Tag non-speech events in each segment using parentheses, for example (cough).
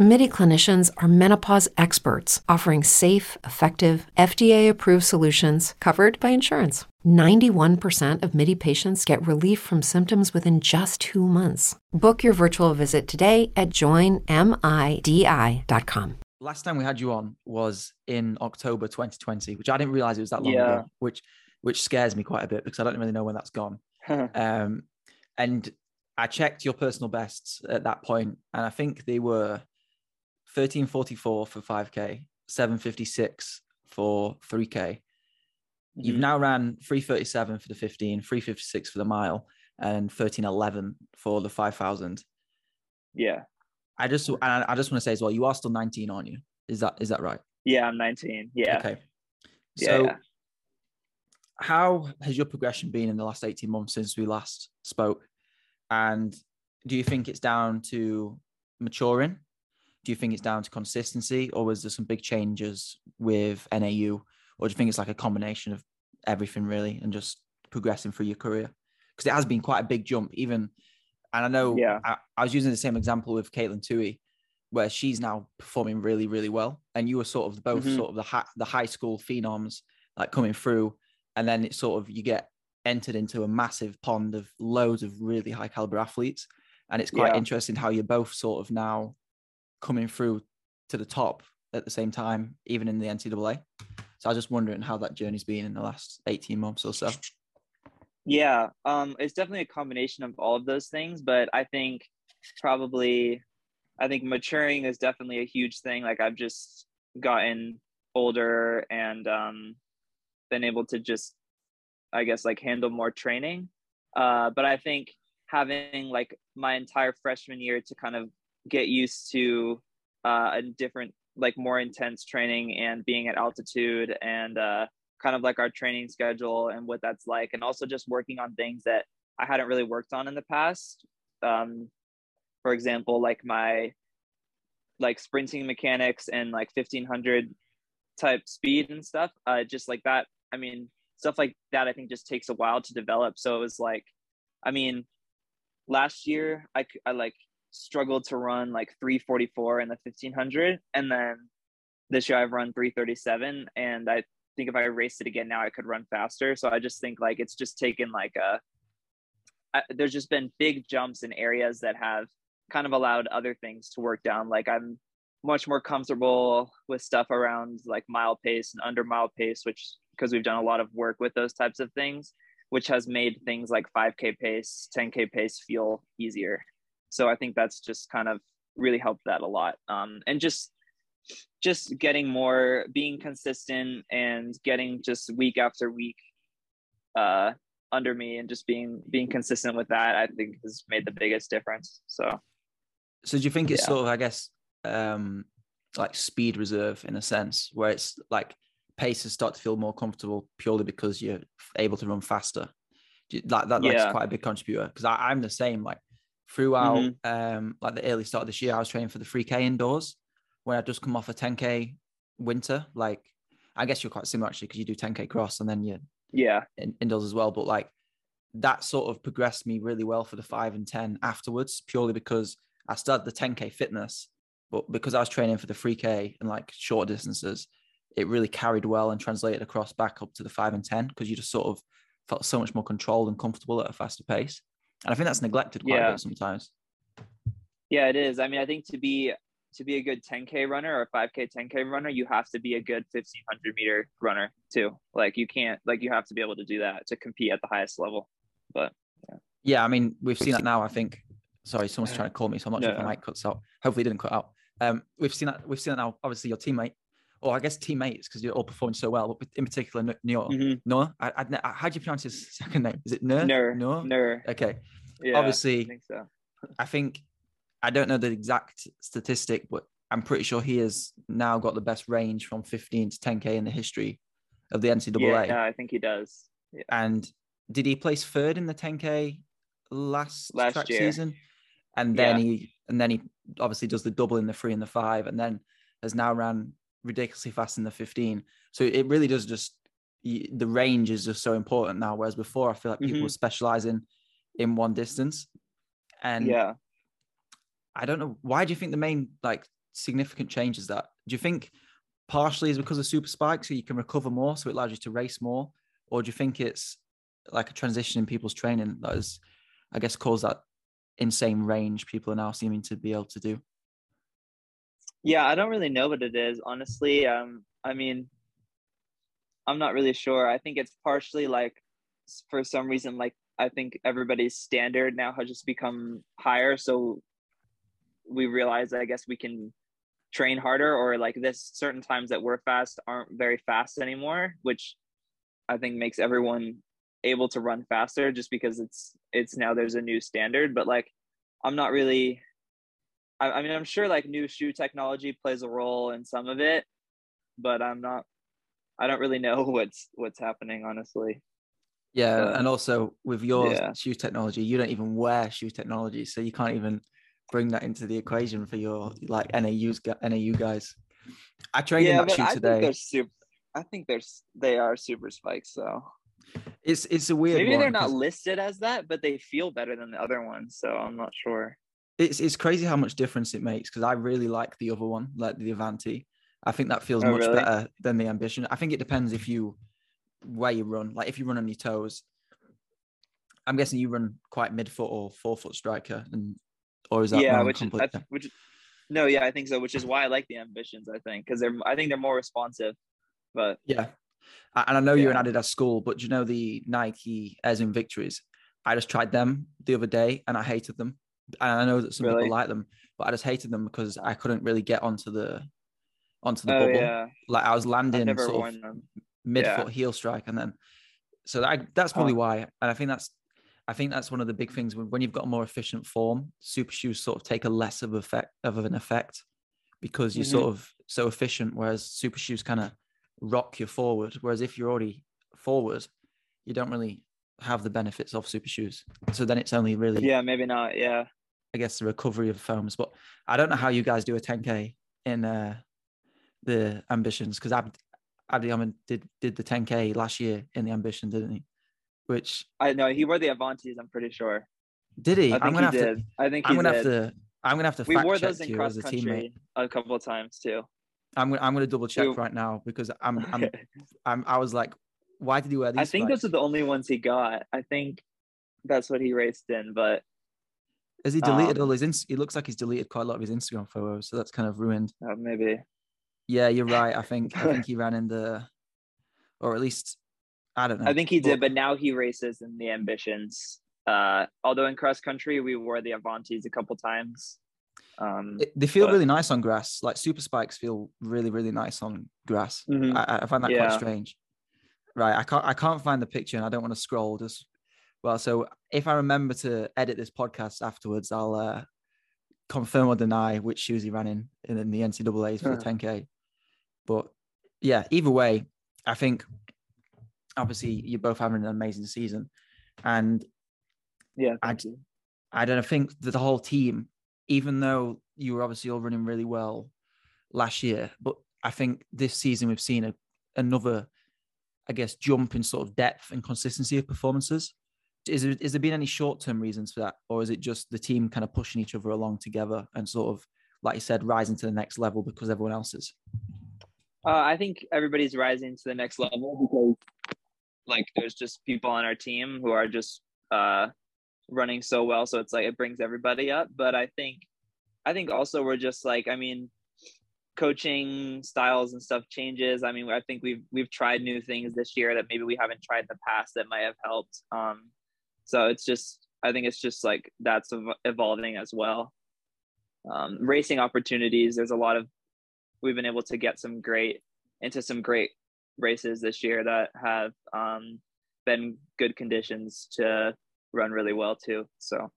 MIDI clinicians are menopause experts offering safe, effective, FDA approved solutions covered by insurance. 91% of MIDI patients get relief from symptoms within just two months. Book your virtual visit today at joinmidi.com. Last time we had you on was in October 2020, which I didn't realize it was that long Yeah. ago, which which scares me quite a bit because I don't really know when that's gone. (laughs) Um, and I checked your personal bests at that point, and I think they were 1344 for 5k, 756 for 3k. You've Mhm. now ran 337 for the 15, 356 for the mile, and 1311 for the 5000. yeah. I just and I I just want to say as well, you are still 19, aren't you? Is that is that right? Yeah, I'm 19. Yeah. Okay. So yeah. how has your progression been in the last 18 months since we last spoke? And do you think it's down to maturing? Do you think it's down to consistency, or was there some big changes with NAU, or do you think it's like a combination of everything really and just progressing through your career? Because it has been quite a big jump, even. And I know Yeah. I, I was using the same example with Katelyn Tuohy, where she's now performing really, really well, and you were sort of both Mhm. sort of the high, the high school phenoms like coming through, and then it's sort of you get entered into a massive pond of loads of really high caliber athletes, and it's quite Yeah. interesting how you're both sort of now coming through to the top at the same time, even in the NCAA. So I was just wondering how that journey's been in the last 18 months or so. Yeah, um, it's definitely a combination of all of those things, but I think probably, I think maturing is definitely a huge thing. Like I've just gotten older and um, been able to just, I guess, like handle more training. Uh, but I think having like my entire freshman year to kind of get used to uh, a different, like more intense training and being at altitude and uh, kind of like our training schedule and what that's like and also just working on things that i hadn't really worked on in the past. Um, for example like my like sprinting mechanics and like 1500 type speed and stuff uh, just like that. I mean stuff like that i think just takes a while to develop. So it was like i mean last year I, I like struggled to run like 344 in the 1500 and then this year i've run 337 and i think if I raced it again now, I could run faster. So I just think like it's just taken like a. I, there's just been big jumps in areas that have kind of allowed other things to work down. Like I'm much more comfortable with stuff around like mile pace and under mile pace, which because we've done a lot of work with those types of things, which has made things like 5K pace, 10K pace feel easier. So I think that's just kind of really helped that a lot. Um, and just just getting more being consistent and getting just week after week uh under me and just being being consistent with that i think has made the biggest difference so So do you think it's Yeah. sort of, I guess, um, like speed reserve in a sense, where it's like paces start to feel more comfortable purely because you're able to run faster? Do you- Like that, that's Yeah. quite a big contributor because I'm the same. Like throughout, Mm-hmm. um, like the early start of this year, I was training for the 3K indoors when I just come off a 10K winter. Like I guess you're quite similar actually because you do 10K cross and then you yeah in, indoors as well. But like that sort of progressed me really well for the five and 10 afterwards, purely because I started the 10K fitness, but because I was training for the 3K and like short distances, it really carried well and translated across back up to the five and 10 because you just sort of felt so much more controlled and comfortable at a faster pace. And I think that's neglected quite Yeah. a bit sometimes. yeah it is i mean i think to be to be a good 10k runner or 5k 10k runner you have to be a good 1500 meter runner too like you can't like you have to be able to do that to compete at the highest level but Yeah, yeah I mean, we've seen that now. I think. Sorry, someone's trying to call me, so I'm not sure if No. my mic cuts out. Hopefully, it didn't cut out. Um, we've seen that. We've seen that now. Obviously, your teammate, or I guess teammates, because you're all performing so well. But in particular, Noah. Mhm. Noah. I, I, how do you pronounce his second name? Is it Nur? Nur, Noah. Nur. Okay. yeah Obviously, i think so I think I don't know the exact statistic, but I'm pretty sure he has now got the best range from 15 to 10k in the history of the NCAA. yeah, yeah i think he does yeah. And did he place third in the 10k last, Last track year. season? And then Yeah. he and then he obviously does the double in the three and the five, and then has now ran ridiculously fast in the 15. So it really does just the range is just so important now. Whereas before, I feel like people Mhm. were specializing in one distance, and yeah. I don't know why. Do you think the main like significant change is that? Do you think partially is because of super spike, so you can recover more, so it allows you to race more, or do you think it's like a transition in people's training that has, I guess, caused that insane range people are now seeming to be able to do? Yeah, I don't really know what it is, honestly. Um, I mean, I'm not really sure. I think it's partially like for some reason, like I think everybody's standard now has just become higher. So we realize I guess we can train harder or like this certain times that we're fast aren't very fast anymore, which I think makes everyone able to run faster just because it's it's now there's a new standard. But like I'm not really I, I mean, I'm sure like new shoe technology plays a role in some of it, but I'm not. I don't really know (laughs) what's what's happening, honestly. Yeah, and also with your yeah. shoe technology, you don't even wear shoe technology, so you can't even bring that into the equation for your like NAU's NAU guys. I trained in that shoe I think today. they're super. I think they're they are super spikes. So It's it's a weird maybe they're not listed as that, but they feel better than the other ones. So I'm not sure. It's it's crazy how much difference it makes because I really like the other one, like the Avanti. I think that feels Oh, much really? better than the Ambition. I think it depends if you where you run. Like if you run on your toes, I'm guessing you run quite midfoot or forefoot striker, and or is that yeah, which is which. No, yeah, I think so. Which is why I like the ambitions. I think because they're I think they're more responsive. But Yeah. And I know you're Yeah. an Adidas school, but do you know the Nike Airs Invictories? I just tried them the other day and I hated them. And I know that some Really? people like them, but I just hated them because I couldn't really get onto the onto the oh bubble. yeah, Like I was landing sort of them. mid yeah. heel strike, and then so that, that's probably Huh. why. And I think that's I think that's one of the big things when, when you've got a more efficient form, super shoes sort of take a less of effect of an effect because you're Mhm. sort of so efficient, whereas super shoes kind of rock you forward. Whereas if you're already forward, you don't really have the benefits of super shoes. So then it's only really, Yeah, maybe not. Yeah. I guess, the recovery of foams. But I don't know how you guys do a 10k in uh, the ambitions because Abd Abdihamid did did the 10k last year in the ambition, didn't he? Which I know he wore the Avantis. I'm pretty sure. did he? I I'm gonna he have did. to. I think he I'm gonna did. have to. I'm gonna have to we fact wore check those in cross as a teammate. country a couple of times too. I'm gonna I'm gonna double check We- right now because I'm I'm, (laughs) I'm I was like, why did he wear these? I think those are the only ones he got. I think that's what he raced in. But Has he deleted um, all his? Ins- it looks like he's deleted quite a lot of his Instagram photos, so that's kind of ruined. uh, maybe Yeah, you're right. I think I think (laughs) he ran in the, or at least, I don't know. I think he did. But But now he races in the Ambitions. Uh, although in cross country we wore the Avantis a couple times. Um, it- they feel but- really nice on grass. Like super spikes feel really really nice on grass. Mhm. I, I find that Yeah. quite strange. Right, I can't I can't find the picture, and I don't want to scroll. Just well, so if I remember to edit this podcast afterwards, I'll uh, confirm or deny which shoes he ran in in, the NCAA's for the 10k. But yeah, either way, I think obviously you're both having an amazing season, and yeah, I you. I don't think that the whole team, even though you were obviously all running really well last year, but I think this season we've seen a, another, I guess, jump in sort of depth and consistency of performances. Is there, is there been any short term reasons for that, or is it just the team kind of pushing each other along together and sort of, like you said, rising to the next level because everyone else is? Uh, I think everybody's rising to the next level because, like, there's just people on our team who are just uh, running so well. So it's like it brings everybody up. But I think, I think also we're just like, I mean, coaching styles and stuff changes. I mean, I think we've we've tried new things this year that maybe we haven't tried in the past that might have helped. Um, so it's just, I think it's just like that's evolving as well. Um, racing opportunities. There's a lot of we've been able to get some great into some great races this year that have um, been good conditions to run really well too. So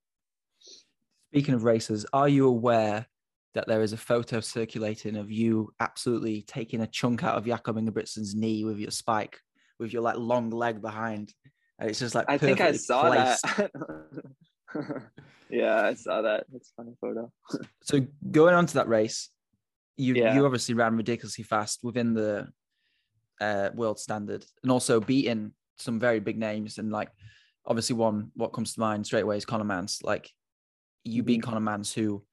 Speaking of races, are you aware that there is a photo circulating of you absolutely taking a chunk out of Jakob Ingebrigtsen's knee with your spike, with your like long leg behind? And it's just like I think I saw placed. that. (laughs) yeah, I saw that. It's a funny photo. (laughs) So going on to that race, you Yeah. you obviously ran ridiculously fast within the uh, world standard, and also beating some very big names. And like, obviously, one what comes to mind straight away is Conner Mantz. Like, you beat Conner Mantz, who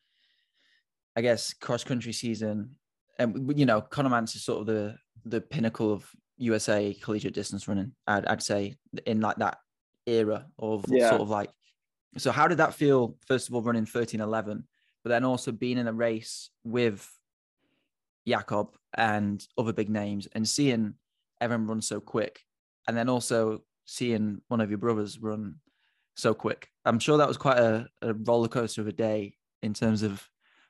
I guess cross country season, and you know, Conner Mantz is sort of the the pinnacle of USA collegiate distance running. I'd, I'd say in like that era of Yeah. sort of like. So how did that feel? First of all, running thirteen eleven, but then also being in a race with Jakob and other big names, and seeing everyone run so quick, and then also seeing one of your brothers run so quick. I'm sure that was quite a, a roller coaster of a day in terms of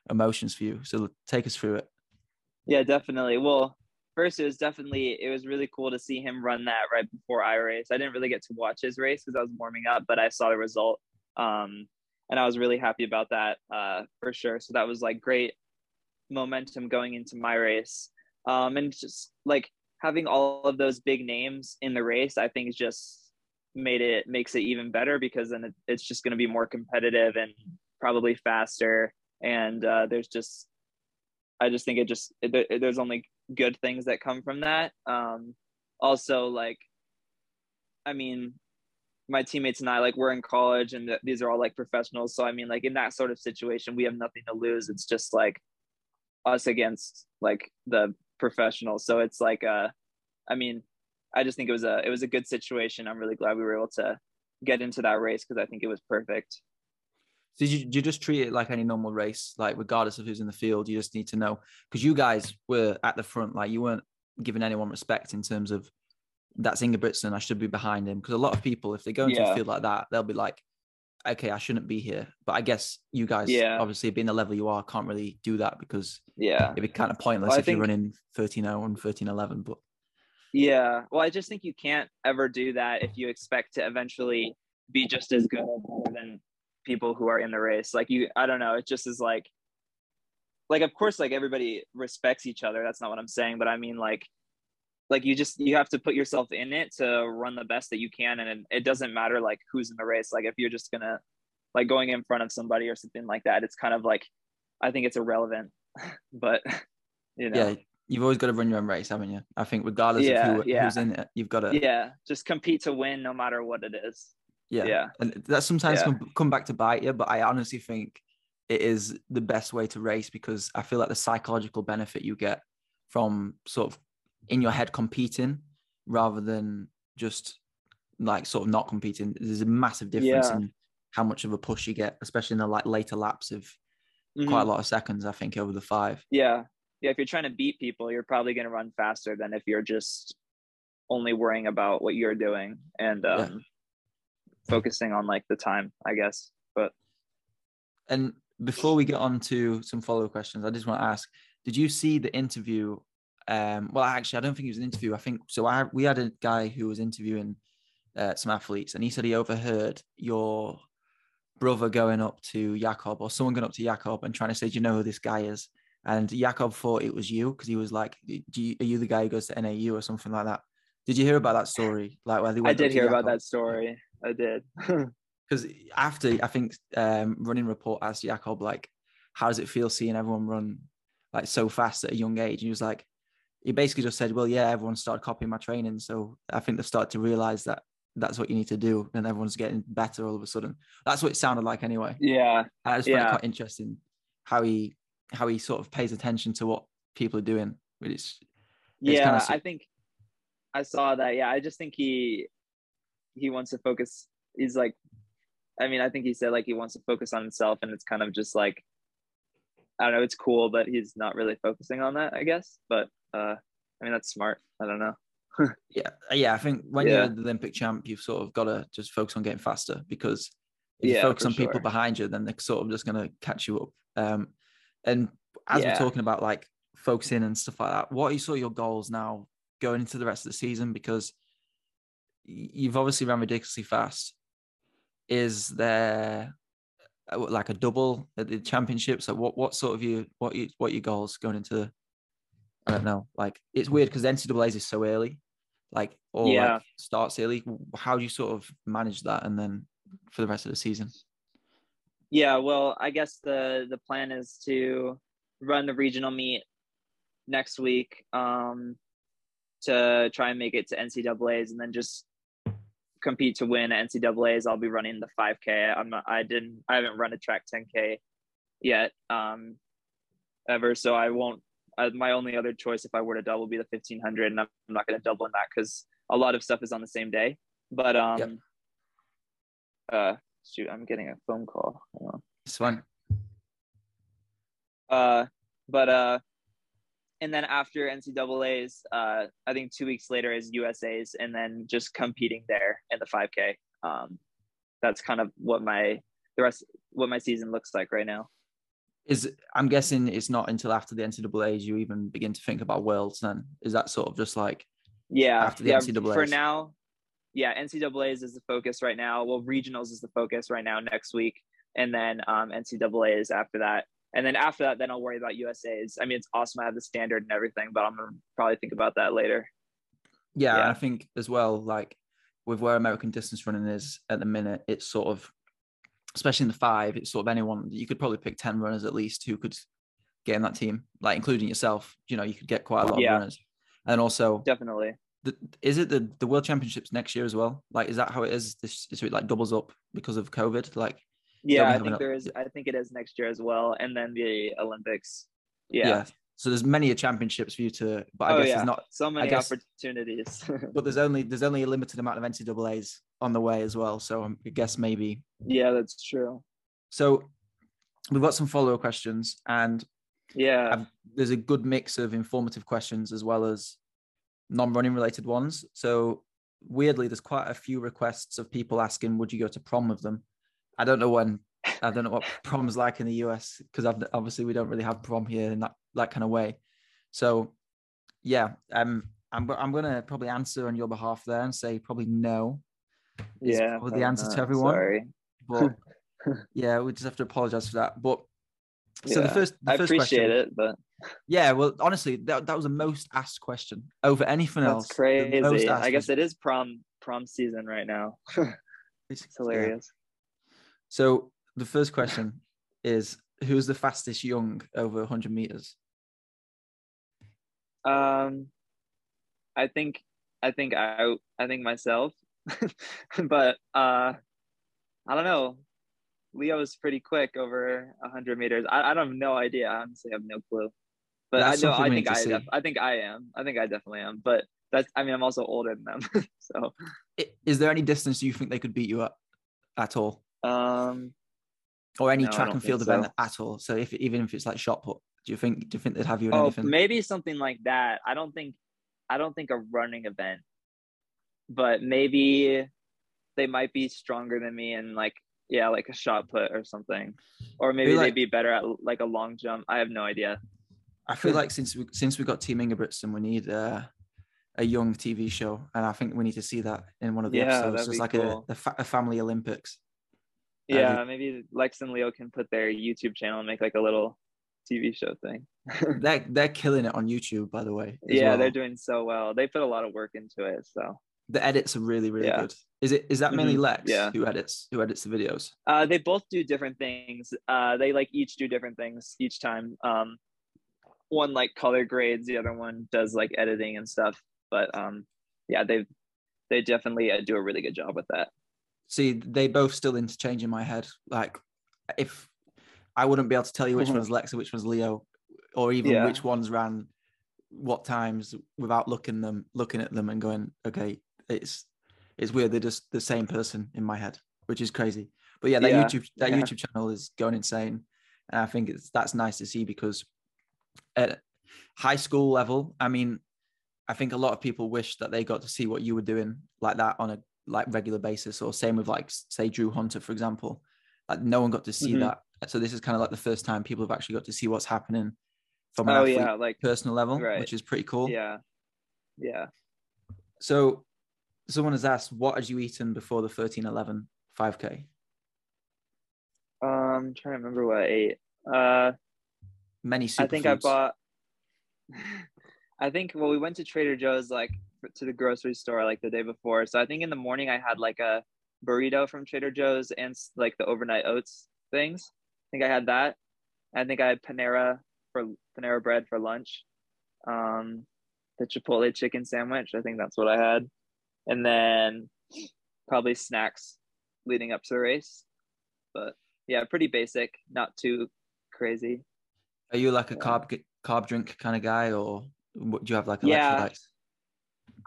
emotions for you. So take us through it. Yeah, definitely. Well, first it was definitely it was really cool to see him run that right before I raced. I didn't really get to watch his race because I was warming up, but I saw the result. Um, and I was really happy about that uh, for sure. So that was like great momentum going into my race. Um, and just like having all of those big names in the race, I think just made it makes it even better because then it, it's just going to be more competitive and probably faster. And uh, there's just I just think it just it, it- there's only good things that come from that. Um, also, like, I mean, my teammates and I, like, we're in college, and th- these are all like professionals. So I mean, like, in that sort of situation, we have nothing to lose. It's just like us against like the professionals. So it's like, uh, I mean, I just think it was a it was a good situation. I'm really glad we were able to get into that race because I think it was perfect. Did you, you just treat it like any normal race, like regardless of who's in the field? You just need to know because you guys were at the front, like you weren't giving anyone respect in terms of that's Ingebrigtsen, I should be behind him. Because a lot of people, if they go into a field like that, they'll be like, okay, I shouldn't be here. But I guess you guys, Yeah. obviously being the level you are, can't really do that because Yeah. it'd be kind of pointless Well, if you're running 13 0 and 13 11. But Yeah. Well, I just think you can't ever do that if you expect to eventually be just as good or better than people who are in the race. Like you, I don't know. It just is like, like of course, like everybody respects each other. That's not what I'm saying, but I mean like, like you just you have to put yourself in it to run the best that you can, and it, doesn't matter like who's in the race. Like if you're just gonna like going in front of somebody or something like that, it's kind of like, I think it's irrelevant. (laughs) but you know. yeah, you've always got to run your own race, haven't you? I think regardless Yeah, of who, yeah. who's in it, you've got to yeah just compete to win no matter what it is Yeah. Yeah. And that sometimes Yeah. come, come back to bite you, but I honestly think it is the best way to race because I feel like the psychological benefit you get from sort of in your head competing rather than just like sort of not competing. There's a massive difference Yeah. in how much of a push you get, especially in the like later laps of Mhm. quite a lot of seconds, I think, over the five. yeah yeah if you're trying to beat people you're probably going to run faster than if you're just only worrying about what you're doing and um Yeah. Focusing on like the time i guess but And before we get on to some follow up questions, I just want to ask: Did you see the interview? Um, well, actually, I don't think it was an interview. I think so. I we had a guy who was interviewing uh, some athletes, and he said he overheard your brother going up to Jakob or someone going up to Jakob and trying to say, "Do you know who this guy is?" And Jakob thought it was you because he was like, you, "Are you the guy who goes to NAU or something like that?" Did you hear about that story? Like, where they i went up did hear about that story i did (laughs) because after I think um, running report asked Jakob like, how does it feel seeing everyone run like so fast at a young age? And he was like, he basically just said, well, yeah, everyone started copying my training, so I think they started to realize that that's what you need to do, and everyone's getting better all of a sudden. That's what it sounded like anyway. yeah I just find it quite interesting how he how he sort of pays attention to what people are doing. It's It's yeah kinda i think i saw that yeah i just think he he wants to focus he's like i mean i think he said like he wants to focus on himself and it's kind of just like i don't know it's cool but he's not really focusing on that i guess but uh i mean that's smart i don't know (laughs) yeah, yeah. I think when Yeah. you're the Olympic champ, you've sort of got to just focus on getting faster because if you focus on people behind you, then they're sort of just going to catch you up. Um, and as Yeah. we're talking about like focusing and stuff like that, what are sort of your goals now going into the rest of the season? Because you've obviously ran ridiculously fast. Is there like a double at the championships? Like what what sort of you what you what your goals going into? The, I don't know. Like it's weird because NCAA's is so early, like or Yeah. like starts early. How do you sort of manage that and then for the rest of the season? Yeah, well, I guess the the plan is to run the regional meet next week um, to try and make it to NCAA's, and then just compete to win NCAA's. I'll be running the 5K. I'm not, I didn't I haven't run a track 10K yet um, ever, so I won't. Uh, my only other choice if I were to double be the 1500, and I'm, I'm not going to double in that because a lot of stuff is on the same day. But um, yep. uh, shoot, I'm getting a phone call. It's fine. Uh, but uh, and then after NCAA's, uh, I think two weeks later is USA's, and then just competing there in the 5K. Um, that's kind of what my the rest what my season looks like right now. Is I'm guessing it's not until after the NCAA's you even begin to think about worlds. Then is that sort of just like yeah after the yeah, NCAA's? For now, yeah, NCAA's is the focus right now. Well, regionals is the focus right now next week, and then um, NCAA's after that. And then after that, then I'll worry about USA's. I mean, it's awesome. I have the standard and everything, but I'm gonna probably think about that later. Yeah, yeah. I think as well, like with where American distance running is at the minute, it's sort of, especially in the five, it's sort of anyone. You could probably pick ten runners at least who could get in that team, like including yourself. You know, you could get quite a lot yeah. of runners, and also definitely. The, is it the the World Championships next year as well? Like, is that how it is? This is it like doubles up because of COVID? Like, yeah, I think there is. I think it is next year as well, and then the Olympics. Yeah. yeah. So there's many championships for you to, but I oh, guess yeah. there's not so many guess, opportunities. (laughs) but there's only there's only a limited amount of NCAA's on the way as well. So I guess maybe. Yeah, that's true. So we've got some follow up questions, and yeah, I've, there's a good mix of informative questions as well as non running related ones. So weirdly, there's quite a few requests of people asking, "Would you go to prom with them?" I don't know when. I don't know what (laughs) prom's like in the US because obviously we don't really have prom here in that that kind of way. So, yeah, um, I'm I'm gonna probably answer on your behalf there and say probably no. Yeah, the answer to everyone. Sorry, but (laughs) yeah, we just have to apologize for that. But so yeah, the first, the I first appreciate question, it, but yeah, well, honestly, that, that was the most asked question over anything That's else. Crazy. I guess it is prom prom season right now. (laughs) it's hilarious. So the first question is who's the fastest young over 100 meters? Um, I think I think I I think myself, (laughs) but uh, I don't know. Leo is pretty quick over 100 meters. I, I don't have no idea. I honestly have no clue. But that's I know I think I def- I think I am. I think I definitely am. But that's I mean I'm also older than them. (laughs) so is there any distance you think they could beat you at at all? Um or any no, track and field event so. at all. So if even if it's like shot put, do you think do you think they'd have you in oh, anything? Maybe something like that. I don't think I don't think a running event, but maybe they might be stronger than me and like yeah, like a shot put or something, or maybe like, they'd be better at like a long jump. I have no idea. I feel like since we since we got Team Ingebrigtsen, we need uh, a young TV show, and I think we need to see that in one of the yeah, episodes. It's like cool. a, a, fa- a family Olympics. Yeah, maybe Lex and Leo can put their YouTube channel and make like a little TV show thing. (laughs) they're they're killing it on YouTube, by the way. Yeah, well. they're doing so well. They put a lot of work into it. So the edits are really really yeah. good. Is it is that mainly mm-hmm. Lex yeah. who edits who edits the videos? Uh, they both do different things. Uh, they like each do different things each time. Um, one like color grades, the other one does like editing and stuff. But um, yeah, they they definitely uh, do a really good job with that see they both still interchange in my head. Like if I wouldn't be able to tell you which uh-huh. one's Lexa, which one's Leo, or even yeah. which ones ran what times without looking them looking at them and going, okay, it's it's weird. They're just the same person in my head, which is crazy. But yeah, that yeah. YouTube that yeah. YouTube channel is going insane, and I think it's that's nice to see because at high school level, I mean, I think a lot of people wish that they got to see what you were doing like that on a like regular basis or same with like say drew hunter for example. Like no one got to see mm-hmm. that. So this is kind of like the first time people have actually got to see what's happening from an oh, yeah, like personal level right. which is pretty cool. Yeah. Yeah. So someone has asked what had you eaten before the 1311 5k um I'm trying to remember what i ate. Uh many i think foods. i bought (laughs) i think well we went to trader joe's like to the grocery store like the day before. So I think in the morning I had like a burrito from Trader Joe's and like the overnight oats things. I think I had that. I think I had Panera for Panera bread for lunch. um, the Chipotle chicken sandwich. I think that's what I had, and then probably snacks leading up to the race. But yeah, pretty basic, not too crazy. Are you like a carb carb drink kind of guy, or do you have like Yeah.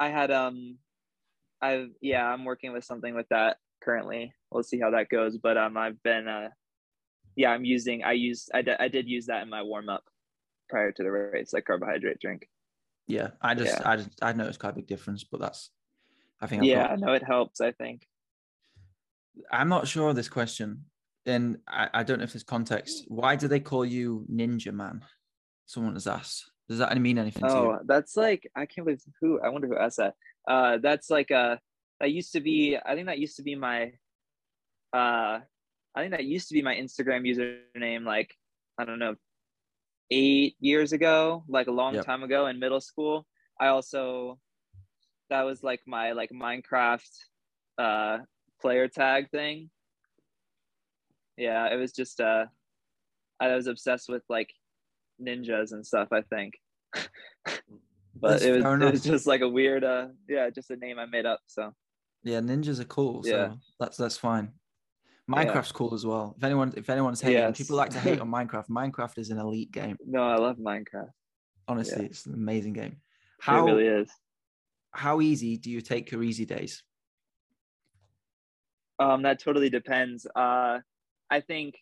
I had um, I've yeah, I'm working with something with that currently. We'll see how that goes. But um, I've been uh, yeah, I'm using. I used. I did. I did use that in my warm up prior to the race, like carbohydrate drink. Yeah, I just Yeah. I just I noticed quite a big difference, but that's I think I've yeah, got- no, it helps. I think. I'm not sure of this question, and I, I don't know if there's context. Why do they call you Ninja Man? Someone has asked. Does that mean anything to you? Oh, that's like I can't believe who. I wonder who asked that. Uh, that's like uh that used to be. I think that used to be my. Uh, I think that used to be my Instagram username. Like I don't know, eight years ago, like a long Yep. time ago in middle school. I also, that was like my like Minecraft, uh, player tag thing. Yeah, it was just uh, I was obsessed with like ninjas and stuff. I think. (laughs) but it was, it was just like a weird uh yeah just a name i made up so Yeah, ninjas are cool. So Yeah. that's that's fine. Minecraft's cool as well. If anyone if anyone's hating, Yes. people like to hate on (laughs) Minecraft. Minecraft is an elite game. no i love minecraft Honestly, Yeah. it's an amazing game. it really is how easy do you take your easy days? um that totally depends uh i think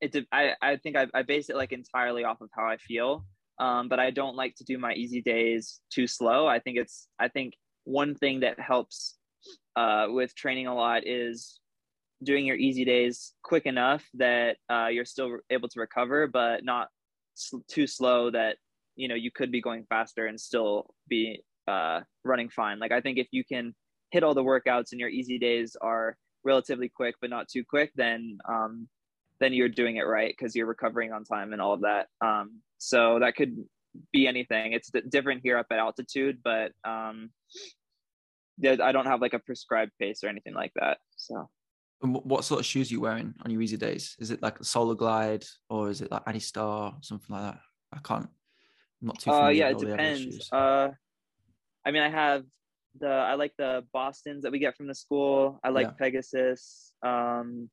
it I, I think I, I base it like entirely off of how i feel um but i don't like to do my easy days too slow. I think it's i think one thing that helps uh with training a lot is doing your easy days quick enough that uh, you're still able to recover but not s- too slow that you know you could be going faster and still be uh, running fine. Like i think if you can hit all the workouts and your easy days are relatively quick but not too quick then um, then you're doing it right because you're recovering on time and all of that um, so that could be anything it's different here up at altitude but um, i don't have like a prescribed pace or anything like that so And what sort of shoes are you wearing on your easy days? Is it like a Solar Glide or is it like Adistar, something like that? I can't. I'm not too uh yeah it all the other depends uh i mean i have the i like the bostons that we get from the school i like Yeah. pegasus um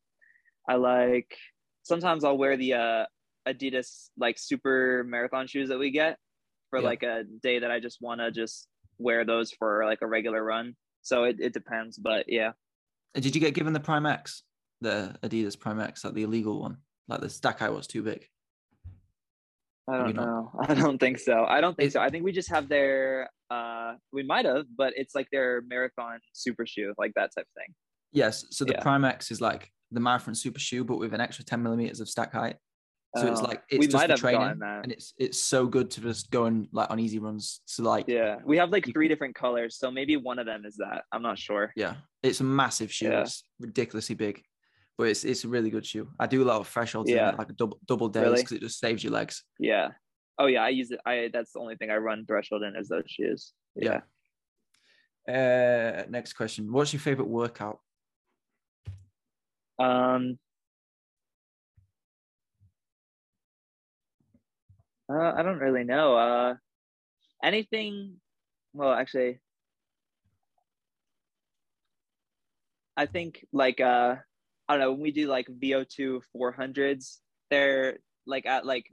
i like sometimes i'll wear the uh adidas like super marathon shoes that we get for Yeah. like a day that i just want to just wear those for like a regular run so it, it depends but yeah And did you get given the Prime X, the Adidas Prime X, like the illegal one? Like the stack I was too big. I don't not. know. (laughs) I don't think so. I don't think so. I think we just have their uh we might have, but it's like their marathon super shoe, like that type of thing. Yes. So the Yeah. Prime X is like the marathon super shoe, but with an extra 10 millimeters of stack height. So it's Oh, like it's we just might have training, that. and it's it's so good to just go and like on easy runs. So like Yeah. We have like three different colors, so maybe one of them is that. I'm not sure. Yeah, it's a massive shoe. Yeah. It's ridiculously big, but it's it's a really good shoe. I do a lot of thresholds, Yeah. yeah, like double double days Really? because it just saves your legs. Yeah. Oh yeah, I use it. I that's the only thing I run threshold in is those shoes. Yeah. Uh, next question: What's your favorite workout? Um uh, I don't really know. Uh anything well actually I think like uh I don't know, when we do like VO2 400s, they're like at like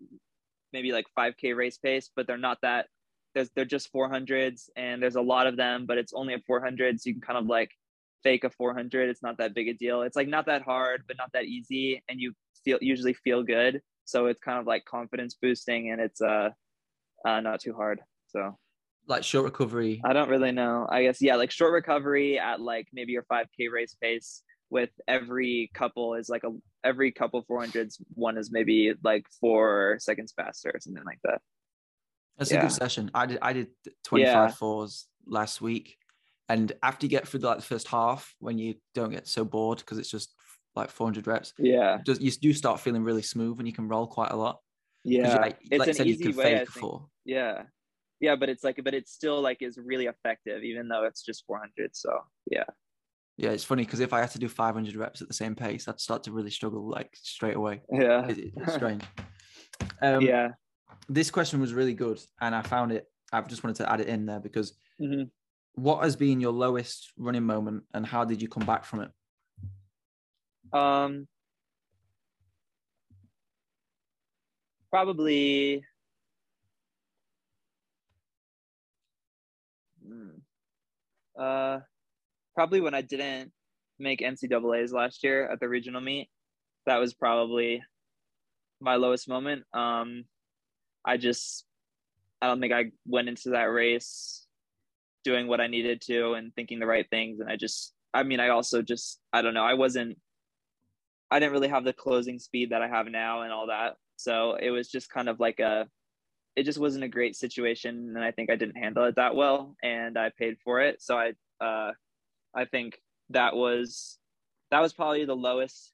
maybe like 5k race pace, but they're not that there's they're just 400s and there's a lot of them, but it's only a 400 so you can kind of like fake a 400 it's not that big a deal. It's like not that hard but not that easy and you feel usually feel good. So it's kind of like confidence boosting and it's uh, uh not too hard so. Like short recovery. i don't really know. I guess yeah like short recovery at like maybe your 5k race pace with every couple is like a every couple 400s one is maybe like four seconds faster or something like that. That's a good session. I did I did 25 Yeah. fours last week, and after you get through like the first half, when you don't get so bored because it's just like 400 reps, yeah just you do start feeling really smooth and you can roll quite a lot. yeah like, it's like an said, easy can way yeah yeah but it's like but it's still like is really effective even though it's just 400 so yeah Yeah, it's funny because if I had to do 500 reps at the same pace, I'd start to really struggle like straight away. yeah It- it- it's (laughs) strange. Um, yeah this question was really good, and I found it. I just wanted to add it in there because Mhm. What has been your lowest running moment, and how did you come back from it? Um, probably. Hmm. Uh, probably when I didn't make NCAA's last year at the regional meet. That was probably my lowest moment. Um, I just, I don't think I went into that race doing what I needed to and thinking the right things. And I just, I mean, I also just, I don't know, I wasn't I didn't really have the closing speed that I have now and all that. So it was just kind of like a, it just wasn't a great situation, and I think I didn't handle it that well, and I paid for it. So I, uh, I think that was, that was probably the lowest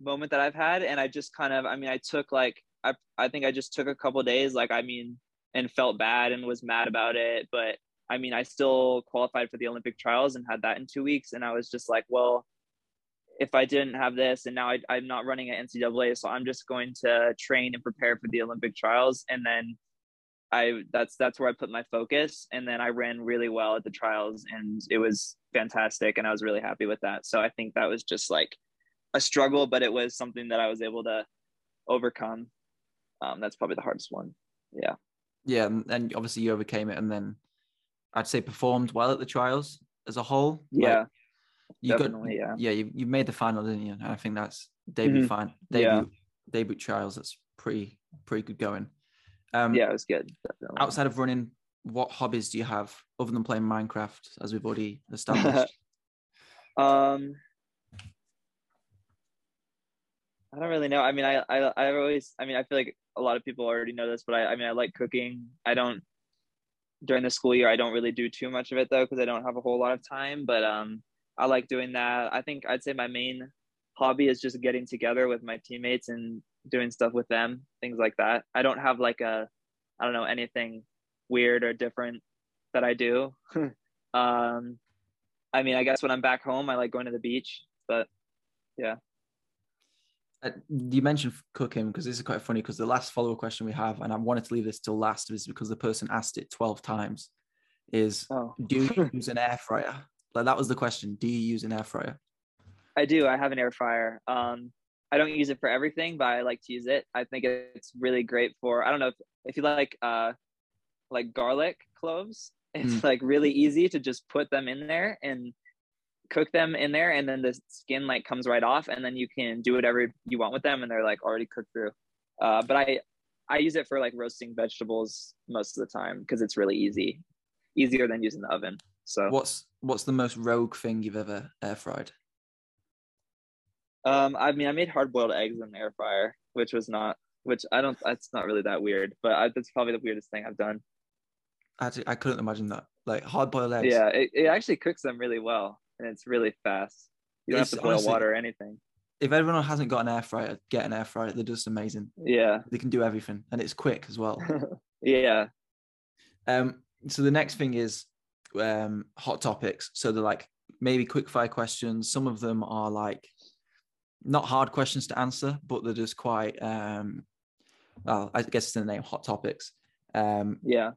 moment that I've had, and I just kind of, I mean, I took like, I, I think I just took a couple days, like I mean, and felt bad and was mad about it, but I mean, I still qualified for the Olympic trials and had that in two weeks, and I was just like, well if I didn't have this and now I, I'm not running at NCAA, so I'm just going to train and prepare for the Olympic trials. And then I that's that's where I put my focus. And then I ran really well at the trials and it was fantastic. And I was really happy with that. So I think that was just like a struggle, but it was something that I was able to overcome. Um, that's probably the hardest one. Yeah. Yeah, and, and obviously you overcame it, and then I'd say performed well at the trials as a whole. Like, Yeah. you definitely, got yeah. yeah you, you made the final didn't you and i think that's debut Mhm. fine debut Yeah. debut trials that's pretty pretty good going um yeah, it was good. Definitely. outside of running what hobbies do you have other than playing minecraft as we've already established (laughs) Um, I don't really know. I mean, I, I, I always, I mean, I feel like a lot of people already know this, but I, I mean, I like cooking. I don't, during the school year, I don't really do too much of it though, because I don't have a whole lot of time, but, um, I like doing that. I think I'd say my main hobby is just getting together with my teammates and doing stuff with them, things like that. I don't have like a, I don't know, anything weird or different that I do. (laughs) um, I mean, I guess when I'm back home, I like going to the beach, but Uh, you mentioned cooking because this is quite funny because the last follow-up question we have and i wanted to leave this till last is because the person asked it 12 times is oh, do you (laughs) use an air fryer like that was the question do you use an air fryer I do. I have an air fryer. Um, I don't use it for everything, but I like to use it. I think it's really great for. I don't know if, if you like uh, like garlic cloves. It's Mm. like really easy to just put them in there and cook them in there, and then the skin like comes right off, and then you can do whatever you want with them, and they're like already cooked through. Uh, but I I use it for like roasting vegetables most of the time because it's really easy, easier than using the oven. So what's what's the most rogue thing you've ever air fried Um, I mean, I made hard boiled eggs in the air fryer, which was not, which I don't, that's not really that weird, but I, that's probably the weirdest thing I've done. I, I couldn't imagine that like hard-boiled eggs Yeah, it, it actually cooks them really well and it's really fast. You don't It's have to boil honestly- water or anything. if everyone hasn't got an air fryer, get an air fryer. They're just amazing. Yeah. They can do everything, and it's quick as well. (laughs) yeah. um, so the next thing is um, hot topics. So they're like maybe quick fire questions. Some of them are like not hard questions to answer, but they're just quite. Um, well, I guess it's in the name, hot topics. Um, Yeah.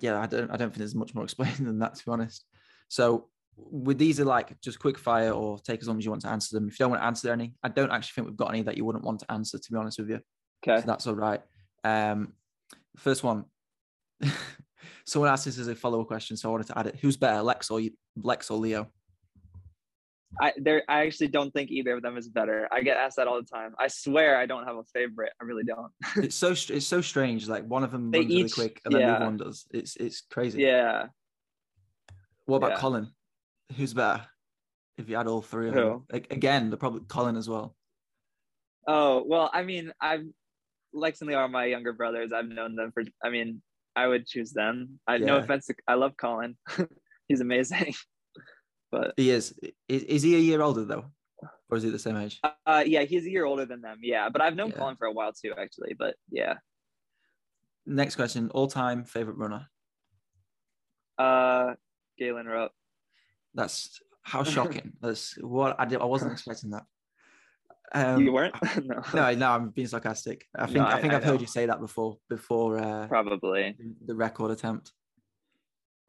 yeah, I don't, I don't think there's much more (laughs) explaining than that, to be honest. So with these are like just quick fire or take as long as you want to answer them. If you don't want to answer any, I don't actually think we've got any that you wouldn't want to answer, to be honest with you. Okay. So that's all right. Um, first one. (laughs) Someone asked this as a follow-up question, so I wanted to add it. Who's better, Lex or Lex or Leo? I there I actually don't think either of them is better. I get asked that all the time. I swear I don't have a favorite. I really don't. (laughs) It's so it's so strange. Like one of them They runs really quick, and then the other one does. It's it's crazy. Yeah. What about yeah. Colin? Who's better? If you add all three of them, Who? A- again, they're probably Colin as well. Oh, well, I mean, I've Lex and Leo are my younger brothers. I've known them for I mean, I would choose them. I no offense to I love Colin. (laughs) He's amazing. (laughs) but He is. Is, is he a year older though, or is he the same age? uh yeah, he's a year older than them. Yeah. But I've known Yeah. Colin for a while too, actually. But yeah. Next question: all-time favorite runner. Uh Galen Rupp. That's how (laughs) shocking. That's what I did. I wasn't expecting that. Um, you weren't? (laughs) (laughs) no. no, no, I'm being sarcastic. I think No, I, I- think I I've heard you say that before before uh, Probably. the record attempt.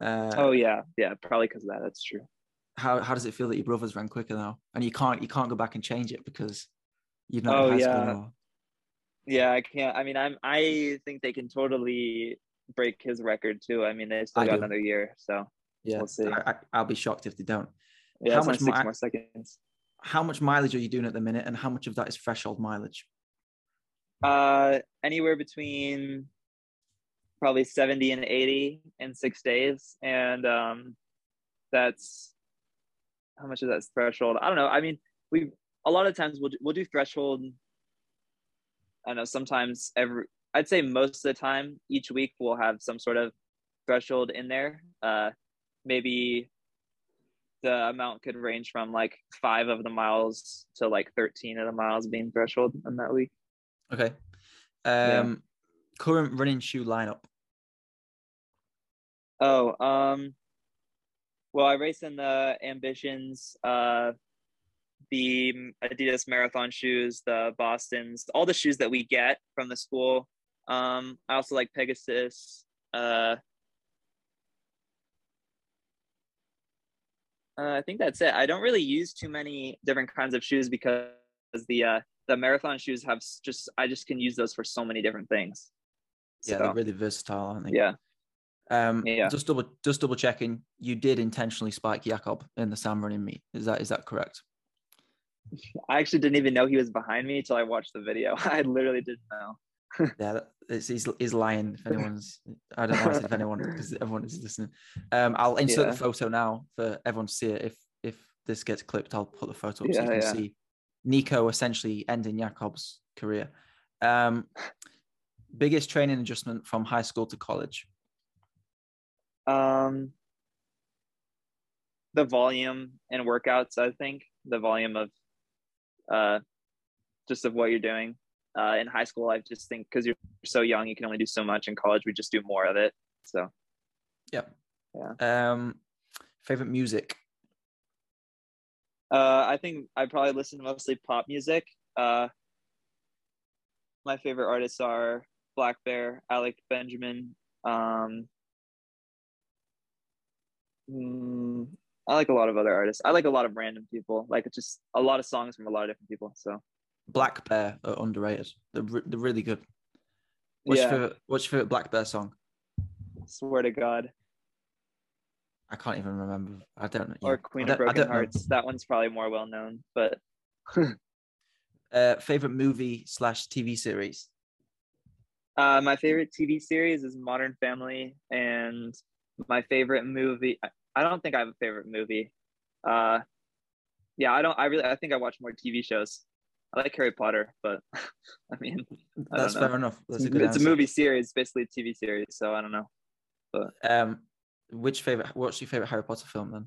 Uh, Oh yeah, yeah. Probably because of that. That's true. how how does it feel that your brothers ran quicker now, and you can't you can't go back and change it because you've not Oh, yeah. Yeah, I can't. I mean, I'm. I think they can totally break his record too. I mean, they still I got do. another year, so Yeah, We'll see. I, I, I'll be shocked if they don't. yeah, How much six mi- more seconds. How much mileage are you doing at the minute, and how much of that is threshold mileage? Uh, anywhere between probably seventy and eighty in six days, and um, that's how much is that threshold? I don't know. I mean, we a lot of times we'll do, we'll do threshold. I don't know sometimes every. I'd say most of the time each week we'll have some sort of threshold in there. Uh, maybe the amount could range from like five of the miles to like 13 of the miles being threshold in that week. Okay. Yeah. Um, current running shoe lineup. Oh, um, well, I race in the Ambitions, uh, the Adidas Marathon shoes, the Boston's, all the shoes that we get from the school. Um, I also like Pegasus. Uh, uh, I think that's it. I don't really use too many different kinds of shoes because the uh, the marathon shoes have just I just can use those for so many different things. Yeah, So, they're really versatile, aren't they? yeah. Um, Yeah. Just double, just double checking. You did intentionally spike Jakob in the Sound Running meet. Is that is that correct? I actually didn't even know he was behind me until I watched the video. (laughs) I literally didn't know. (laughs) Yeah, it's, he's, he's lying. If anyone's, I don't know if anyone (laughs) because everyone is listening. Um, I'll insert Yeah. the photo now for everyone to see it. If if this gets clipped, I'll put the photo up so you can yeah. see Nico essentially ending Jakob's career. Um, biggest training adjustment from high school to college. Um, the volume and workouts, I think the volume of, uh, just of what you're doing. Uh, in high school, I just think because you're so young, you can only do so much. In college, we just do more of it. So, yeah, yeah. Um, favorite music. uh, I think I probably listen to mostly pop music. Uh, my favorite artists are Black Bear, Alec Benjamin. Um, mm, I like a lot of other artists. I like a lot of random people. Like it's just a lot of songs from a lot of different people. So Black Bear are underrated. They're, they're really good. What's yeah, your favorite? What's your favorite Black Bear song? swear to God. I can't even remember. I don't know. Or. Queen of Broken don't know. Hearts. That one's probably more well known. But (laughs) Uh, favorite movie slash TV series. uh, my favorite TV series is Modern Family, and my favorite movie. I- I don't think I have a favorite movie. Uh, yeah, I don't. I really. I think I watch more TV shows. I like Harry Potter, but (laughs) I mean, I That's fair enough. That's it's, a good it's a movie series, basically a TV series. So I don't know. But um, which favorite? What's your favorite Harry Potter film then?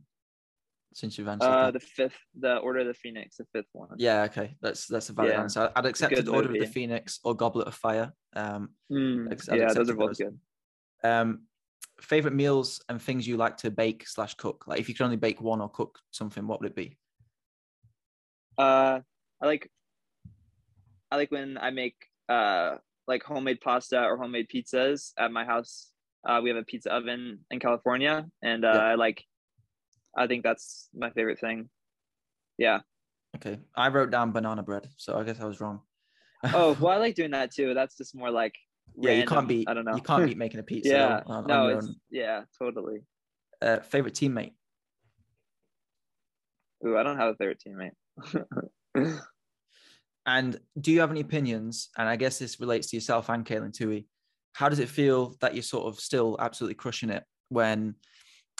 Since you've answered Uh, that. the fifth, the Order of the Phoenix, the fifth one. Yeah, okay, that's that's a valid Yeah. answer. I'd accepted Order of the. Phoenix or Goblet of Fire. Um, Mm, yeah, those are both those. good. um, favorite meals and things you like to bake slash cook. Like if you could only bake one or cook something, what would it be? Uh, I like, I like when I make uh like homemade pasta or homemade pizzas at my house. Uh, we have a pizza oven in California, and uh, Yeah. I like. I think that's my favorite thing. Yeah. Okay, I wrote down banana bread, so I guess I was wrong. Oh, (laughs) well, I like doing that too. That's just more like. yeah, you can't beat. I don't know. You can't beat (laughs) making a pizza. yeah. on- on no, it's own. yeah, totally. Uh, favorite teammate. Ooh, I don't have a favorite teammate. (laughs) And do you have any opinions? And I guess this relates to yourself and Katelyn Tuohy. How does it feel that you're sort of still absolutely crushing it when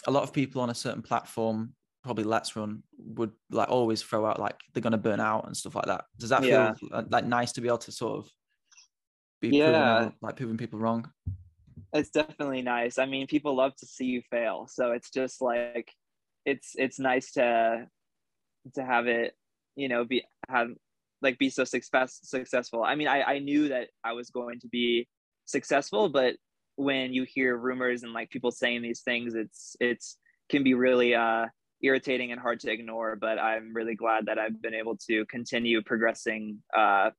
a lot of people on a certain platform, probably LetsRun, would like always throw out like they're going to burn out and stuff like that? Does that Yeah. feel like, like nice to be able to sort of be Yeah. proven, like proving people wrong? it's definitely nice. I mean, people love to see you fail, so it's just like it's it's nice to to have it, you know, be have like be so success successful. I mean, I I knew that I was going to be successful, but when you hear rumors and like people saying these things, it's it's can be really uh irritating and hard to ignore, but I'm really glad that I've been able to continue progressing uh,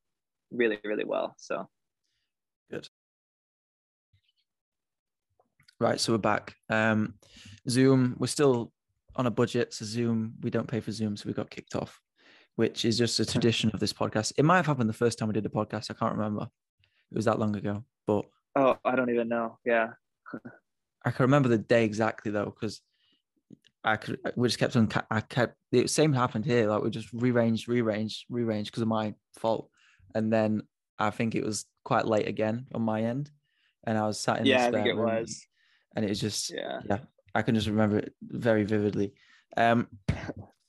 really, really well. So good. Right, so we're back. Um, Zoom, we're still on a budget, so Zoom, we don't pay for Zoom, so we got kicked off, which is just a tradition of this podcast. It might have happened the first time we did a podcast. I can't remember. It was that long ago, but oh, I don't even know. Yeah, (laughs) I can remember the day exactly though, because I could we just kept on I kept the same happened here like we just rearranged rearranged rearranged because of my fault and then I think it was quite late again on my end and I was sat in yeah I think it was and it was just yeah yeah I can just remember it very vividly um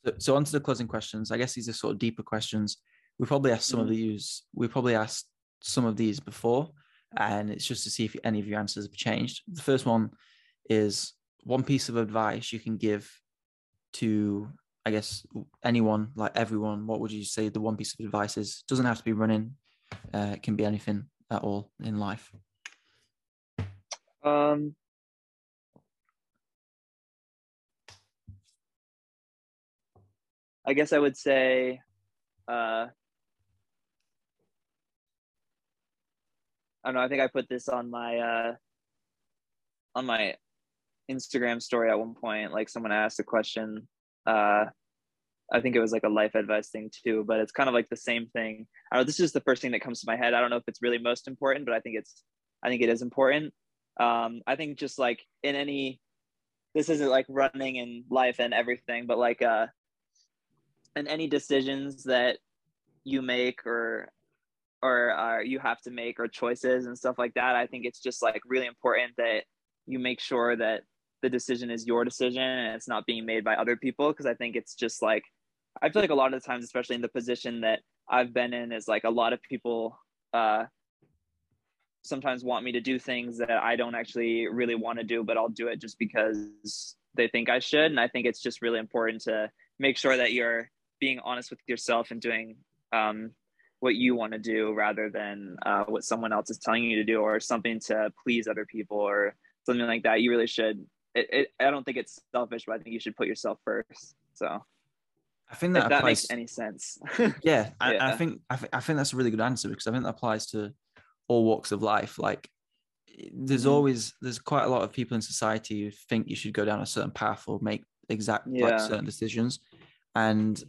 so, so on to the closing questions. I guess these are sort of deeper questions. We probably asked some mm-hmm. of these we probably asked some of these before and it's just to see if any of your answers have changed. The first one is one piece of advice you can give to i guess anyone like everyone what would you say the one piece of advice is? Doesn't have to be running uh, it can be anything at all in life. Um i guess i would say uh I don't know. I think I put this on my uh, on my Instagram story at one point, like someone asked a question. Uh, I think it was like a life advice thing too, but it's kind of like the same thing. I don't know. This is the first thing that comes to my head. I don't know if it's really most important, but I think it's, I think it is important. Um, I think just like in any, this isn't like running in life and everything, but like, uh, in any decisions that you make or, or uh, you have to make or choices and stuff like that, I think it's just like really important that you make sure that the decision is your decision and it's not being made by other people because i think it's just like i feel like a lot of the times especially in the position that i've been in is like a lot of people uh sometimes want me to do things that i don't actually really want to do but i'll do it just because they think i should and i think it's just really important to make sure that you're being honest with yourself and doing um, what you want to do rather than uh, what someone else is telling you to do or something to please other people or something like that you really should it, it, I don't think it's selfish, but I think you should put yourself first. So I think that, that makes any sense. (laughs) yeah, I, yeah. I think I, th- I think that's a really good answer because I think that applies to all walks of life. Like there's mm always there's quite a lot of people in society who think you should go down a certain path or make exact yeah. like certain decisions, and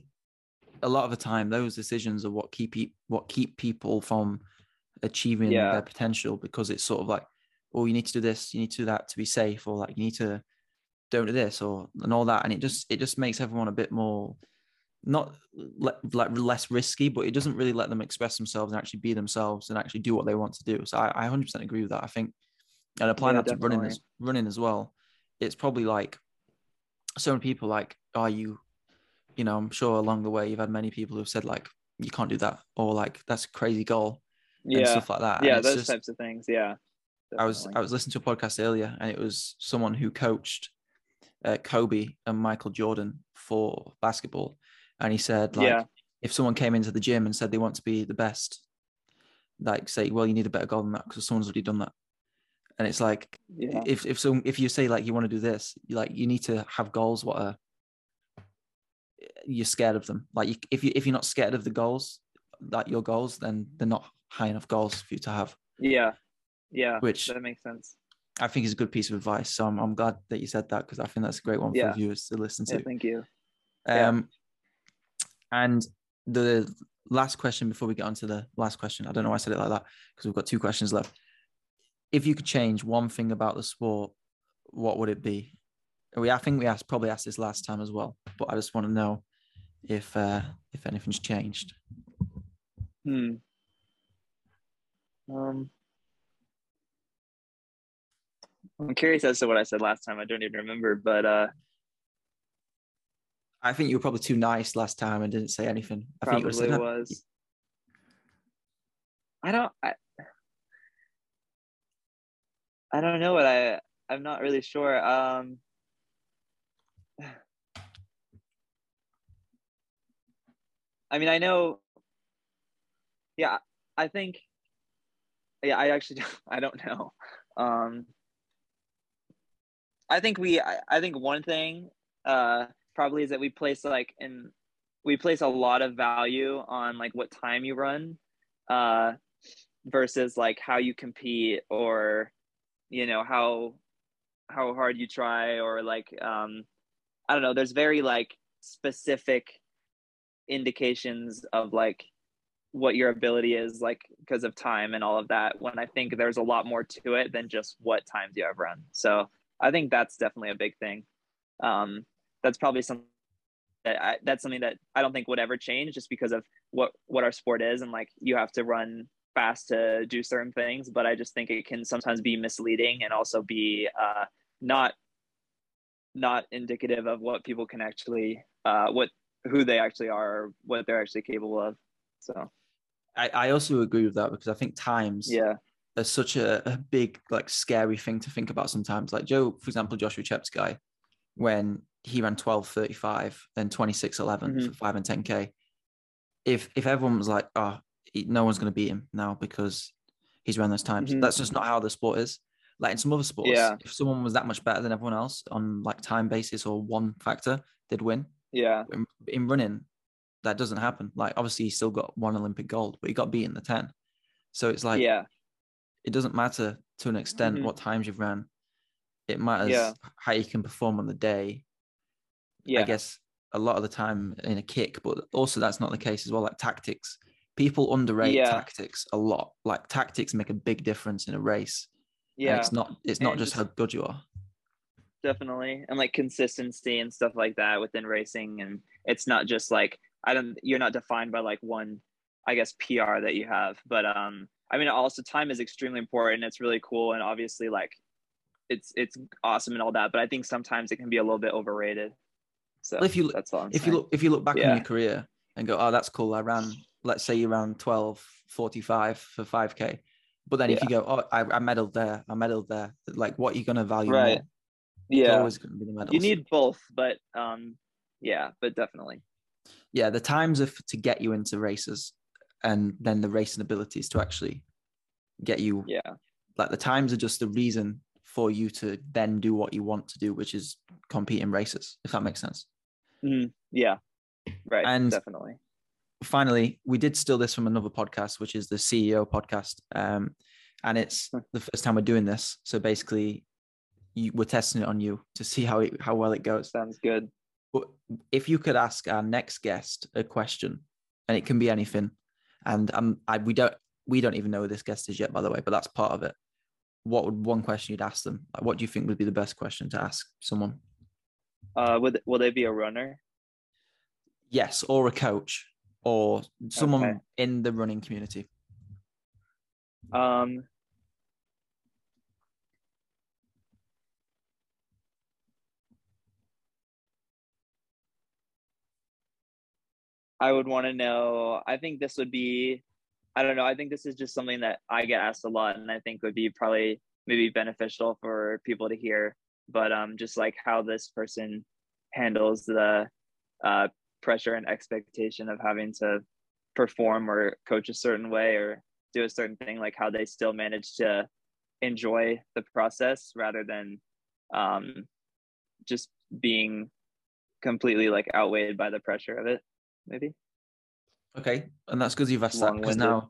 a lot of the time those decisions are what keep what keep people from achieving yeah. their potential because it's sort of like oh, you need to do this, you need to do that to be safe, or like you need to don't do this or and all that. And it just it just makes everyone a bit more not le- like less risky, but it doesn't really let them express themselves and actually be themselves and actually do what they want to do. So I, I 100% agree with that. I think, and applying yeah, that definitely. to running as running as well, it's probably like so many people like, are you, you know, I'm sure along the way you've had many people who've said like, you can't do that, or like that's a crazy goal, yeah, stuff like that. Yeah, those just, types of things. Yeah. Definitely. I was I was listening to a podcast earlier, and it was someone who coached uh, Kobe and Michael Jordan for basketball, and he said like yeah. if someone came into the gym and said they want to be the best, like say, well, you need a better goal than that because someone's already done that. And it's like yeah. if if so if you say like you want to do this, you like you need to have goals. What are you're scared of them? Like you, if you if you're not scared of the goals, like your goals, then they're not high enough goals for you to have. Yeah, yeah, which that makes sense. I think is a good piece of advice. So I'm, I'm glad that you said that because I think that's a great one yeah. for viewers to listen to. Yeah, thank you. Um, yeah. and the last question before we get on to the last question, I don't know why I said it like that because we've got two questions left. If you could change one thing about the sport, what would it be? We, I think we asked probably asked this last time as well, but I just want to know if uh, if anything's changed. Hmm. Um. I'm curious as to what I said last time. I don't even remember, but uh I think you were probably too nice last time and didn't say anything. I probably think you was. I don't. I, I don't know what I. I'm not really sure. Um. I mean, I know. Yeah, I think. Yeah, I actually. (laughs) don't, I don't know. Um. I think we I, I think one thing uh probably is that we place like in we place a lot of value on like what time you run uh versus like how you compete or you know how how hard you try or like um i don't know there's very like specific indications of like what your ability is like because of time and all of that when i think there's a lot more to it than just what times you have run. So i think that's definitely a big thing. Um that's probably something that I, that's something that i don't think would ever change just because of what what our sport is and like you have to run fast to do certain things but i just think it can sometimes be misleading and also be uh not not indicative of what people can actually uh what who they actually are or what they're actually capable of so I, I also agree with that because I think times yeah are such a, a big, like scary thing to think about sometimes. Like Joe, for example, Joshua Cheptegei, when he ran 12.35, then 26.11 Mhm. for 5 and 10K. If if everyone was like, oh, he- no one's going to beat him now because he's run those times, Mhm. that's just not how the sport is. Like in some other sports, Yeah. if someone was that much better than everyone else on like time basis or one factor, they'd win. Yeah in, in running, that doesn't happen. Like obviously he still got one Olympic gold, but he got beat in the 10. So it's like yeah it doesn't matter to an extent Mhm. what times you've ran. It matters Yeah. how you can perform on the day. yeah I guess a lot of the time in a kick, but also that's not the case as well. Like tactics. People underrate Yeah. tactics a lot. Like tactics make a big difference in a race. And yeah it's not it's not And just- how good you are. Definitely. And like consistency and stuff like that within racing. And it's not just like i don't you're not defined by like one i guess pr that you have. But um i mean also time is extremely important. It's really cool. And obviously like it's it's awesome and all that. But i think sometimes it can be a little bit overrated. So Well, if you look- that's all I'm if you look if you look back on your career and go, oh, that's cool. I ran, let's say you ran 12, 45 for 5K. But then if you go, oh, I, I medaled there, I medaled there, like what are you going to value Right. More? It's yeah always going to be the medals. you need both but um yeah but definitely yeah, the times are f- to get you into races and then the racing abilities to actually get you, yeah like the times are just the reason for you to then do what you want to do, which is compete in races, if that makes sense. Mhm. yeah right And- definitely finally, we did steal this from another podcast, which is the CEO podcast. Um, and it's the first time we're doing this. So basically, you, we're testing it on you to see how it, how well it goes. sounds good But if you could ask our next guest a question, and it can be anything, and um, I, we don't we don't even know who this guest is yet, by the way, but that's part of it. What would one question you'd ask them? Like, what do you think would be the best question to ask someone? uh would will they be a runner Yes, or a coach, or someone Okay. in the running community. Um, I would want to know. I think this would be, I don't know. I think this is just something that I get asked a lot, and I think would be probably maybe beneficial for people to hear. But um, just like how this person handles the uh, pressure and expectation of having to perform or coach a certain way or do a certain thing, like how they still manage to enjoy the process rather than um, just being completely like outweighed by the pressure of it. Maybe. Okay, and that's because you've asked that because now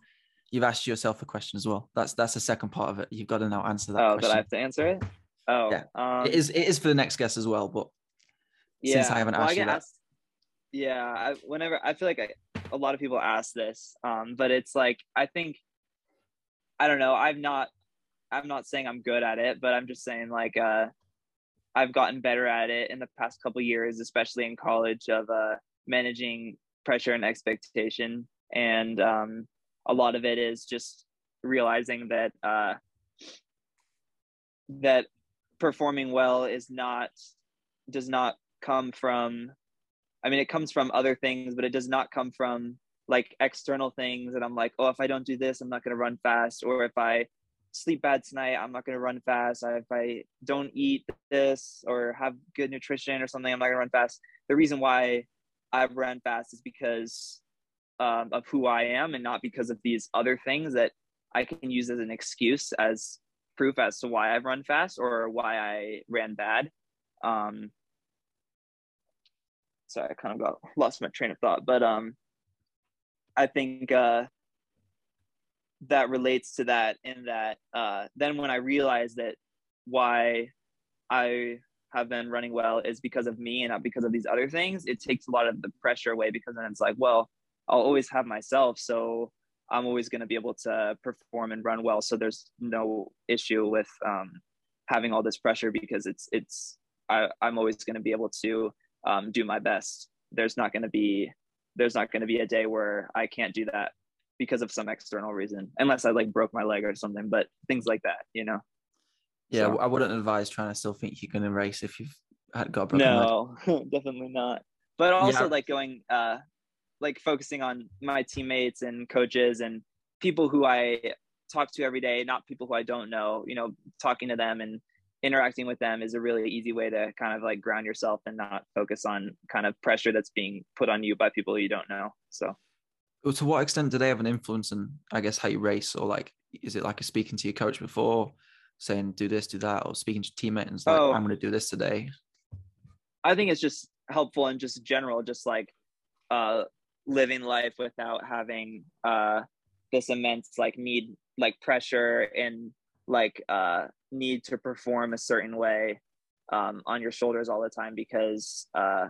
you've asked yourself a question as well. That's that's the second part of it. You've got to now answer that oh, that question. I have to answer it. Oh, Yeah. um, it is it is for the next guest as well, but since I haven't well, asked you that. asked- yeah, I, whenever I feel like I, a lot of people ask this, um, but it's like I think I don't know. I'm not. I'm not saying I'm good at it, but I'm just saying like uh, I've gotten better at it in the past couple years, especially in college, of uh, managing pressure and expectation, and um, a lot of it is just realizing that uh, that performing well is not does not come from I mean, it comes from other things, but it does not come from like external things that I'm like, oh, if I don't do this, I'm not going to run fast. Or if I sleep bad tonight, I'm not going to run fast. If I don't eat this or have good nutrition or something, I'm not going to run fast. The reason why I've run fast is because um, of who I am and not because of these other things that I can use as an excuse as proof as to why I've run fast or why I ran bad. Um, sorry, I kind of got lost my train of thought, but um, I think uh, that relates to that in that uh, then when I realized that why I have been running well is because of me and not because of these other things, it takes a lot of the pressure away because then it's like, well, I'll always have myself. So I'm always going to be able to perform and run well. So there's no issue with um, having all this pressure because it's, it's, I, I'm always going to be able to um, do my best. There's not going to be, there's not going to be a day where I can't do that because of some external reason, unless I like broke my leg or something, but things like that, you know? Yeah, so, I wouldn't advise trying to still think you can race if you've had got broken no, (laughs) definitely not. But also yeah. like going, uh, like focusing on my teammates and coaches and people who I talk to every day, not people who I don't know, you know, talking to them and interacting with them is a really easy way to kind of like ground yourself and not focus on kind of pressure that's being put on you by people you don't know. So to what extent do they have an influence in I guess how you race or like is it like a speaking to your coach before saying do this, do that, or speaking to teammates like oh, I'm gonna do this today? I think it's just helpful and just general, just like uh living life without having uh this immense like need like pressure and like uh need to perform a certain way um on your shoulders all the time because uh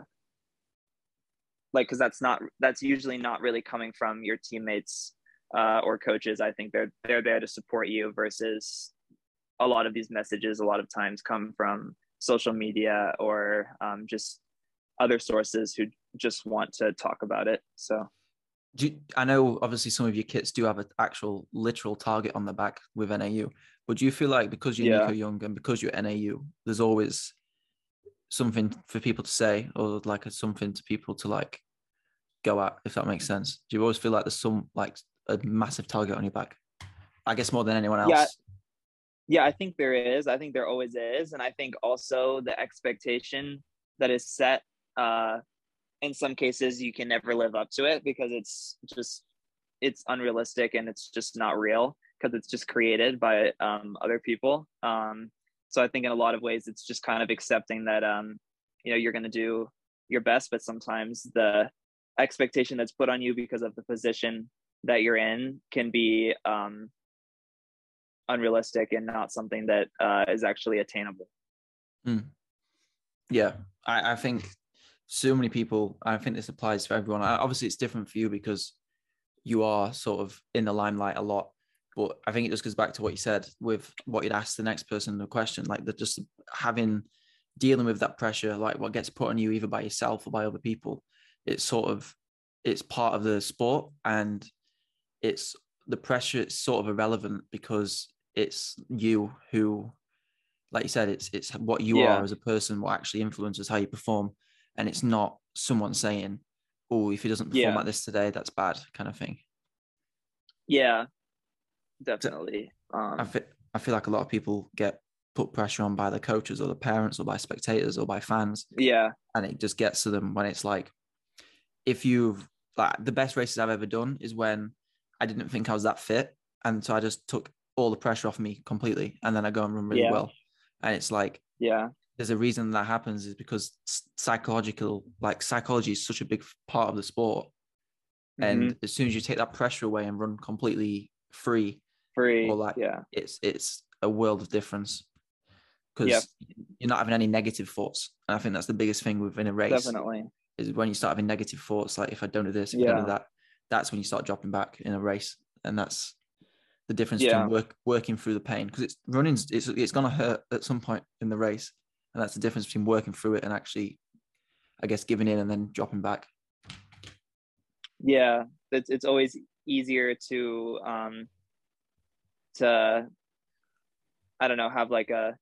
like because that's not that's usually not really coming from your teammates uh, or coaches i think they're they're there to support you versus a lot of these messages a lot of times come from social media or um, just other sources who just want to talk about it. So, you, I know obviously some of your kits do have an actual literal target on the back with NAU, but do you feel like because you're yeah. Nico Young and because you're NAU, there's always something for people to say or like a, something to people to like go at, if that makes sense? Do you always feel like there's some like a massive target on your back? I guess more than anyone else. Yeah. Yeah, I think there is. I think there always is. And I think also the expectation that is set uh, in some cases you can never live up to it because it's just it's unrealistic and it's just not real because it's just created by um, other people um, so i think in a lot of ways it's just kind of accepting that um, you know you're going to do your best but sometimes the expectation that's put on you because of the position that you're in can be um, unrealistic and not something that uh, is actually attainable mm. yeah I, I think so many people, I think this applies for everyone. Obviously, it's different for you because you are sort of in the limelight a lot. But I think it just goes back to what you said with what you'd ask the next person the question, like the just having dealing with that pressure, like what gets put on you either by yourself or by other people. It's sort of it's part of the sport and it's the pressure it's sort of irrelevant because it's you who like you said it's it's what you yeah. are as a person what actually influences how you perform and it's not someone saying, "Oh, if he doesn't perform yeah. like this today, that's bad," kind of thing. Yeah, definitely. Um, I feel I feel like a lot of people get put pressure on by the coaches or the parents or by spectators or by fans. Yeah, and it just gets to them when it's like, if you've like the best races I've ever done is when I didn't think I was that fit, and so I just took all the pressure off me completely, and then I go and run really yeah. well, and it's like, yeah, there's a reason that happens is because psychological like psychology is such a big part of the sport mm-hmm. and as soon as you take that pressure away and run completely free free or like yeah it's it's a world of difference because yep. you're not having any negative thoughts and i think that's the biggest thing within a race definitely is when you start having negative thoughts like if i don't do this if yeah. i don't do that that's when you start dropping back in a race and that's the difference yeah. between work, working through the pain because it's running it's, it's going to hurt at some point in the race and that's the difference between working through it and actually i guess giving in and then dropping back yeah it's, it's always easier to um to i don't know have like a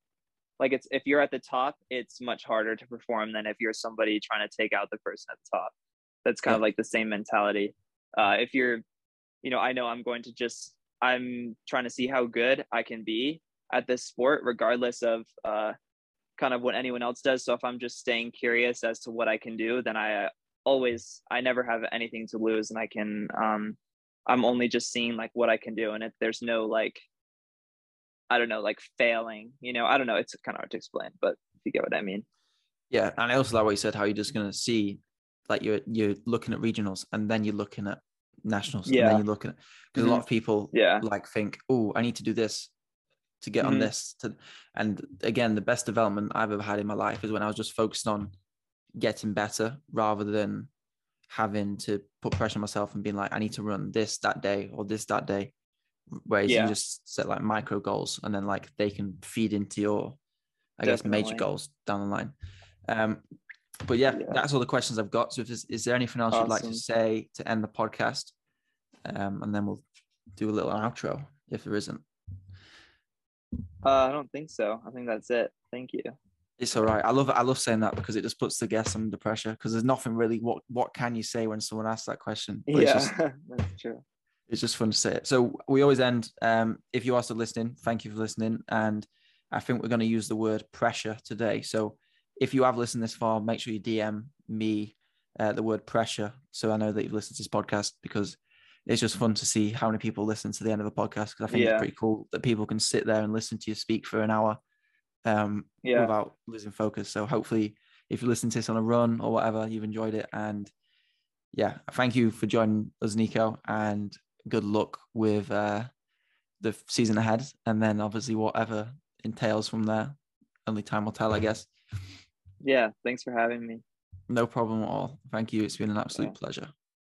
like it's if you're at the top it's much harder to perform than if you're somebody trying to take out the person at the top that's kind yeah. of like the same mentality uh if you're you know i know i'm going to just i'm trying to see how good i can be at this sport regardless of uh kind of what anyone else does. So if I'm just staying curious as to what I can do, then I uh, always I never have anything to lose, and I can um I'm only just seeing like what I can do, and if there's no like I don't know like failing, you know I don't know it's kind of hard to explain, but if you get what I mean. Yeah, and I also like what you said, how you're just gonna see like you're you're looking at regionals and then you're looking at nationals and Yeah. then you look at because a lot of people Yeah. like think oh i need to do this to get on Mhm. this to and again the best development i've ever had in my life is when i was just focused on getting better rather than having to put pressure on myself and being like i need to run this that day or this that day whereas Yeah. you just set like micro goals and then like they can feed into your i guess major goals down the line um but yeah, Yeah. that's all the questions I've got. So, if there's, is there anything else you'd like to say to end the podcast? Um, and then we'll do a little outro if there isn't. Uh, I don't think so. I think that's it. Thank you. It's all right. I love I love saying that because it just puts the guests under pressure. Because there's nothing really. What what can you say when someone asks that question? But it's yeah, just (laughs) that's true. it's just fun to say it. So we always end. Um, if you are still listening, thank you for listening. And I think we're going to use the word pressure today. So if you have listened this far, make sure you DM me uh, the word pressure, so I know that you've listened to this podcast because it's just fun to see how many people listen to the end of a podcast. Because I think Yeah. it's pretty cool that people can sit there and listen to you speak for an hour um, Yeah. without losing focus. So hopefully, if you listen to this on a run or whatever, you've enjoyed it. And yeah, thank you for joining us, Nico, and good luck with uh, the season ahead. And then obviously whatever entails from there, only time will tell, I guess. Yeah. Thanks for having me. No problem at all. Thank you. It's been an absolute Yeah. pleasure.